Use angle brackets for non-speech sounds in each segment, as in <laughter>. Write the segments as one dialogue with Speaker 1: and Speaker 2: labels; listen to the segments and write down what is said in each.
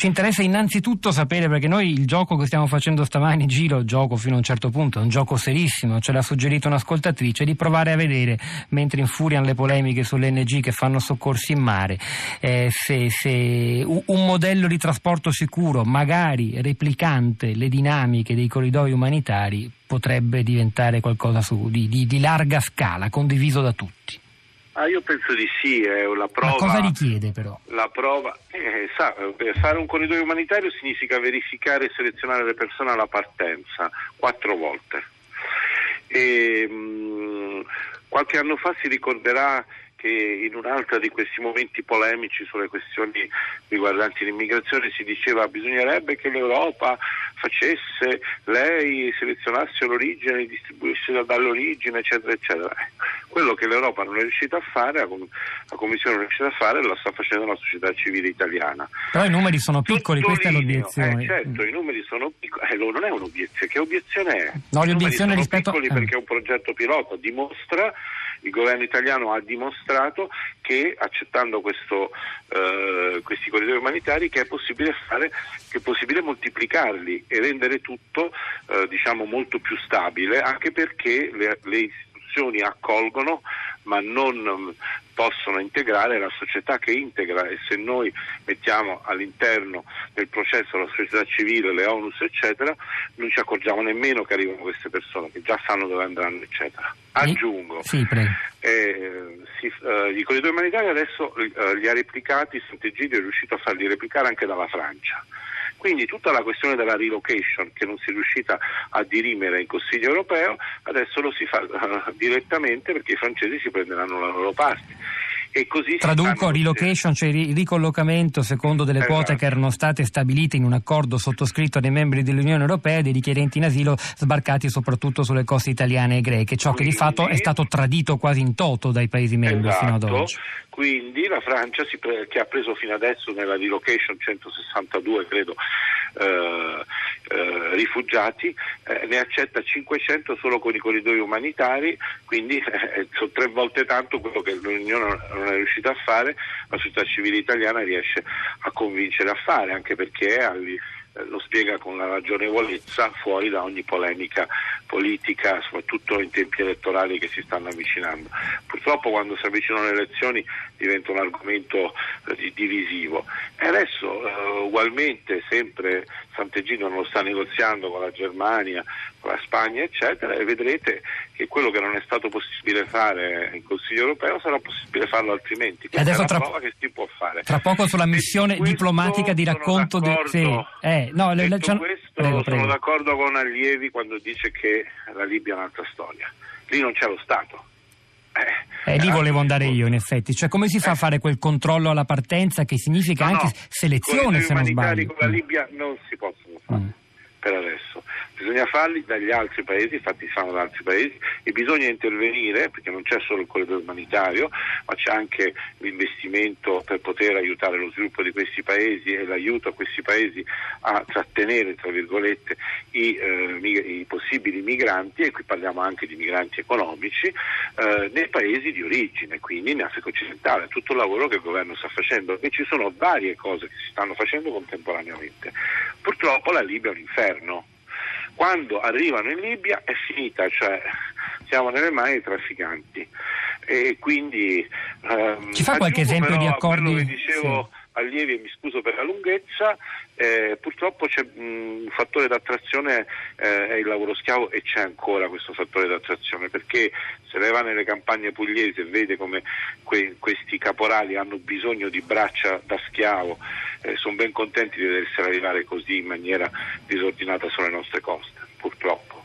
Speaker 1: Ci interessa innanzitutto sapere, perché noi il gioco che stiamo facendo stamani giro, gioco fino a un certo punto, è un gioco serissimo, ce l'ha suggerito un'ascoltatrice, di provare a vedere, mentre infuriano le polemiche sulle NG che fanno soccorsi in mare, eh, se, se un modello di trasporto sicuro, magari replicante le dinamiche dei corridoi umanitari, potrebbe diventare qualcosa su, di, di, di larga scala, condiviso da tutti.
Speaker 2: Ah, io penso di sì, è la prova. Ma
Speaker 1: cosa richiede però?
Speaker 2: La prova, eh, sa, fare un corridoio umanitario significa verificare e selezionare le persone alla partenza quattro volte. E, mh, mm, qualche anno fa si ricorderà che in un altro di questi momenti polemici sulle questioni riguardanti l'immigrazione si diceva bisognerebbe che l'Europa facesse lei, selezionasse l'origine, distribuisse dall'origine, eccetera, eccetera. Quello che l'Europa non è riuscita a fare, la Commissione non è riuscita a fare, lo sta facendo la società civile italiana.
Speaker 1: Però i numeri sono piccoli, questa è l'obiezione.
Speaker 2: Eh, certo, i numeri sono piccoli, eh, non è un'obiezione, che obiezione è?
Speaker 1: No, l'obiezione rispetto...
Speaker 2: piccoli
Speaker 1: eh.
Speaker 2: perché è un progetto pilota, dimostra il governo italiano ha dimostrato che accettando questo, eh, questi corridoi umanitari che è possibile fare, che è possibile moltiplicarli e rendere tutto eh, diciamo molto più stabile anche perché le, le istituzioni accolgono ma non possono integrare la società che integra e se noi mettiamo all'interno del processo la società civile, le ONUS eccetera, non ci accorgiamo nemmeno che arrivano queste persone che già sanno dove andranno eccetera. Aggiungo,
Speaker 1: sì,
Speaker 2: eh, si, eh, i corridoi umanitari adesso eh, li ha replicati, Sant'Egidio è riuscito a farli replicare anche dalla Francia. Quindi tutta la questione della relocation che non si è riuscita a dirimere in Consiglio europeo, adesso lo si fa uh, direttamente perché i francesi si prenderanno la loro parte.
Speaker 1: E così Traduco relocation, cioè il ricollocamento secondo delle esatto. quote che erano state stabilite in un accordo sottoscritto dai membri dell'Unione Europea dei richiedenti in asilo sbarcati soprattutto sulle coste italiane e greche, ciò quindi, che di fatto è stato tradito quasi in toto dai Paesi membri
Speaker 2: esatto,
Speaker 1: fino ad oggi.
Speaker 2: Quindi la Francia pre- che ha preso fino adesso nella relocation 162 credo eh, eh, rifugiati, eh, ne accetta 500 solo con i corridoi umanitari, quindi <laughs> eh, sono tre volte tanto quello che l'Unione non è riuscita a fare, la società civile italiana riesce a convincere a fare, anche perché eh, lo spiega con la ragionevolezza fuori da ogni polemica politica, soprattutto in tempi elettorali che si stanno avvicinando. Purtroppo quando si avvicinano le elezioni diventa un argomento eh, divisivo. E adesso eh, ugualmente sempre Sant'Egino non lo sta negoziando con la Germania, con la Spagna, eccetera, e vedrete che quello che non è stato possibile fare in Consiglio europeo sarà possibile farlo altrimenti. Questa
Speaker 1: adesso
Speaker 2: è
Speaker 1: tra,
Speaker 2: prova che si può fare.
Speaker 1: Tra poco sulla missione diplomatica di racconto di... Sì. Eh, no,
Speaker 2: le, questo, prego, prego. sono d'accordo con Allievi quando dice che la Libia è un'altra storia. Lì non c'è lo Stato.
Speaker 1: Eh, lì volevo andare io in effetti, cioè come si fa a fare quel controllo alla partenza che significa no, anche no. selezione se non sbaglio?
Speaker 2: con la. Libia non si possono fare mm. Per adesso bisogna farli dagli altri paesi, fatti fanno da altri paesi e bisogna intervenire perché non c'è solo il corridoio umanitario ma c'è anche l'investimento per poter aiutare lo sviluppo di questi paesi e l'aiuto a questi paesi a trattenere tra virgolette i, eh, i possibili migranti e qui parliamo anche di migranti economici eh, nei paesi di origine, quindi in Africa occidentale, tutto il lavoro che il governo sta facendo e ci sono varie cose che si stanno facendo contemporaneamente. Purtroppo la Libia è un inferno quando arrivano in Libia è finita, cioè siamo nelle mani dei trafficanti. E quindi,
Speaker 1: ehm, Ci fa qualche esempio di accordi?
Speaker 2: Che dicevo sì. Allievi, e mi scuso per la lunghezza, eh, purtroppo c'è mh, un fattore d'attrazione, eh, è il lavoro schiavo e c'è ancora questo fattore d'attrazione perché se lei va nelle campagne pugliesi e vede come que- questi caporali hanno bisogno di braccia da schiavo eh, sono ben contenti di vedersi arrivare così in maniera disordinata sulle nostre coste, purtroppo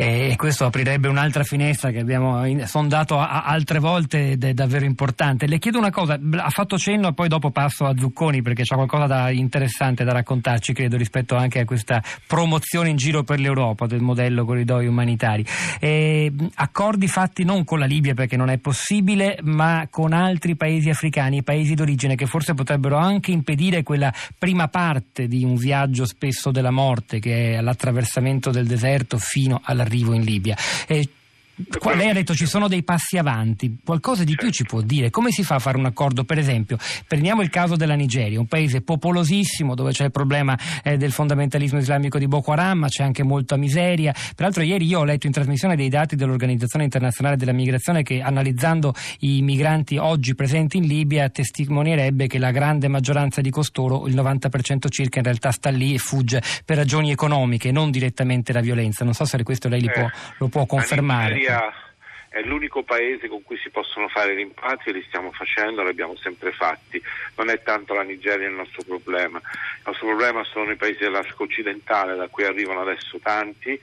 Speaker 1: e questo aprirebbe un'altra finestra che abbiamo sondato altre volte ed è davvero importante. Le chiedo una cosa, ha fatto cenno e poi dopo passo a Zucconi perché c'è qualcosa di interessante da raccontarci, credo, rispetto anche a questa promozione in giro per l'Europa del modello corridoi umanitari. E, accordi fatti non con la Libia perché non è possibile, ma con altri paesi africani, paesi d'origine che forse potrebbero anche impedire quella prima parte di un viaggio spesso della morte che è l'attraversamento del deserto fino alla arrivo in Libia. Eh, Qua, lei ha detto ci sono dei passi avanti, qualcosa di più ci può dire? Come si fa a fare un accordo? Per esempio, prendiamo il caso della Nigeria, un paese popolosissimo dove c'è il problema eh, del fondamentalismo islamico di Boko Haram, ma c'è anche molta miseria. Peraltro ieri io ho letto in trasmissione dei dati dell'Organizzazione Internazionale della Migrazione che analizzando i migranti oggi presenti in Libia testimonierebbe che la grande maggioranza di costoro, il 90% circa, in realtà sta lì e fugge per ragioni economiche, non direttamente la violenza. Non so se questo lei può, lo può confermare.
Speaker 2: Nigeria è l'unico paese con cui si possono fare rimpatri e li stiamo facendo, li abbiamo sempre fatti. Non è tanto la Nigeria il nostro problema, il nostro problema sono i paesi dell'Africa occidentale da cui arrivano adesso tanti,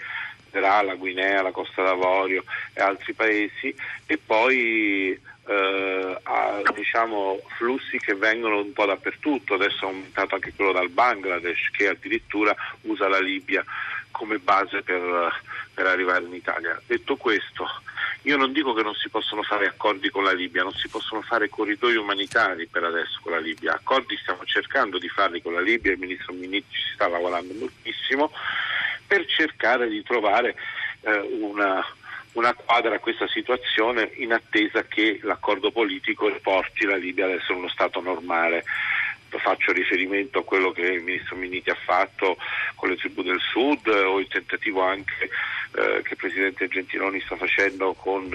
Speaker 2: la Guinea, la Costa d'Avorio e altri paesi e poi eh, a diciamo, flussi che vengono un po' dappertutto, adesso è aumentato anche quello dal Bangladesh che addirittura usa la Libia come base per, per arrivare in Italia. Detto questo, io non dico che non si possono fare accordi con la Libia, non si possono fare corridoi umanitari per adesso con la Libia. Accordi stiamo cercando di farli con la Libia, il ministro Miniti ci sta lavorando moltissimo per cercare di trovare eh, una, una quadra a questa situazione in attesa che l'accordo politico porti la Libia ad essere uno Stato normale faccio riferimento a quello che il ministro Miniti ha fatto con le tribù del sud o il tentativo anche eh, che il presidente Gentiloni sta facendo con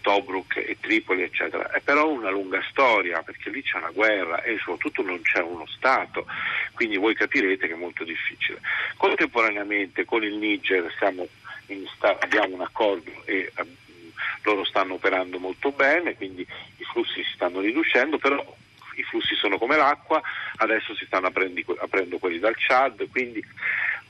Speaker 2: Tobruk e Tripoli eccetera. È però una lunga storia perché lì c'è una guerra e soprattutto non c'è uno Stato, quindi voi capirete che è molto difficile. Contemporaneamente con il Niger sta- abbiamo un accordo e eh, loro stanno operando molto bene, quindi i flussi si stanno riducendo, però i flussi sono come l'acqua, adesso si stanno aprendo, aprendo quelli dal Chad, quindi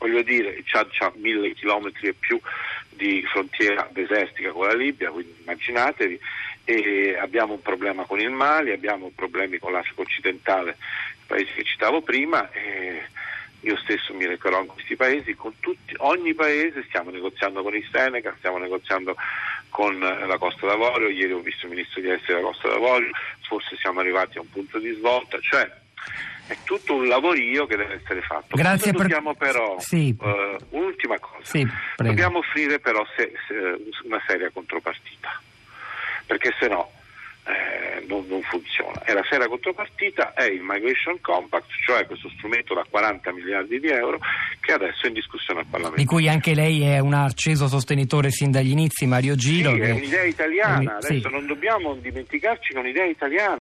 Speaker 2: voglio dire il Chad ha mille chilometri e più di frontiera desertica con la Libia, quindi immaginatevi, e abbiamo un problema con il Mali, abbiamo problemi con l'Africa occidentale, i paesi che citavo prima. E io stesso mi recherò in questi paesi, con tutti, ogni paese stiamo negoziando con il Seneca, stiamo negoziando con la Costa d'Avorio, ieri ho visto il ministro di Esteri della Costa d'Avorio, forse siamo arrivati a un punto di svolta, cioè è tutto un lavorio che deve essere fatto.
Speaker 1: Grazie per...
Speaker 2: Dobbiamo però,
Speaker 1: sì.
Speaker 2: uh, un'ultima cosa,
Speaker 1: sì,
Speaker 2: dobbiamo offrire però se, se, una seria contropartita, perché se no eh, non, non, funziona. E la seria contropartita è il Migration Compact, cioè questo strumento da 40 miliardi di euro che adesso è in discussione al Parlamento.
Speaker 1: Di cui anche lei è un acceso sostenitore sin dagli inizi, Mario Giro.
Speaker 2: Sì,
Speaker 1: che...
Speaker 2: è un'idea italiana, adesso sì. non dobbiamo dimenticarci che è un'idea italiana.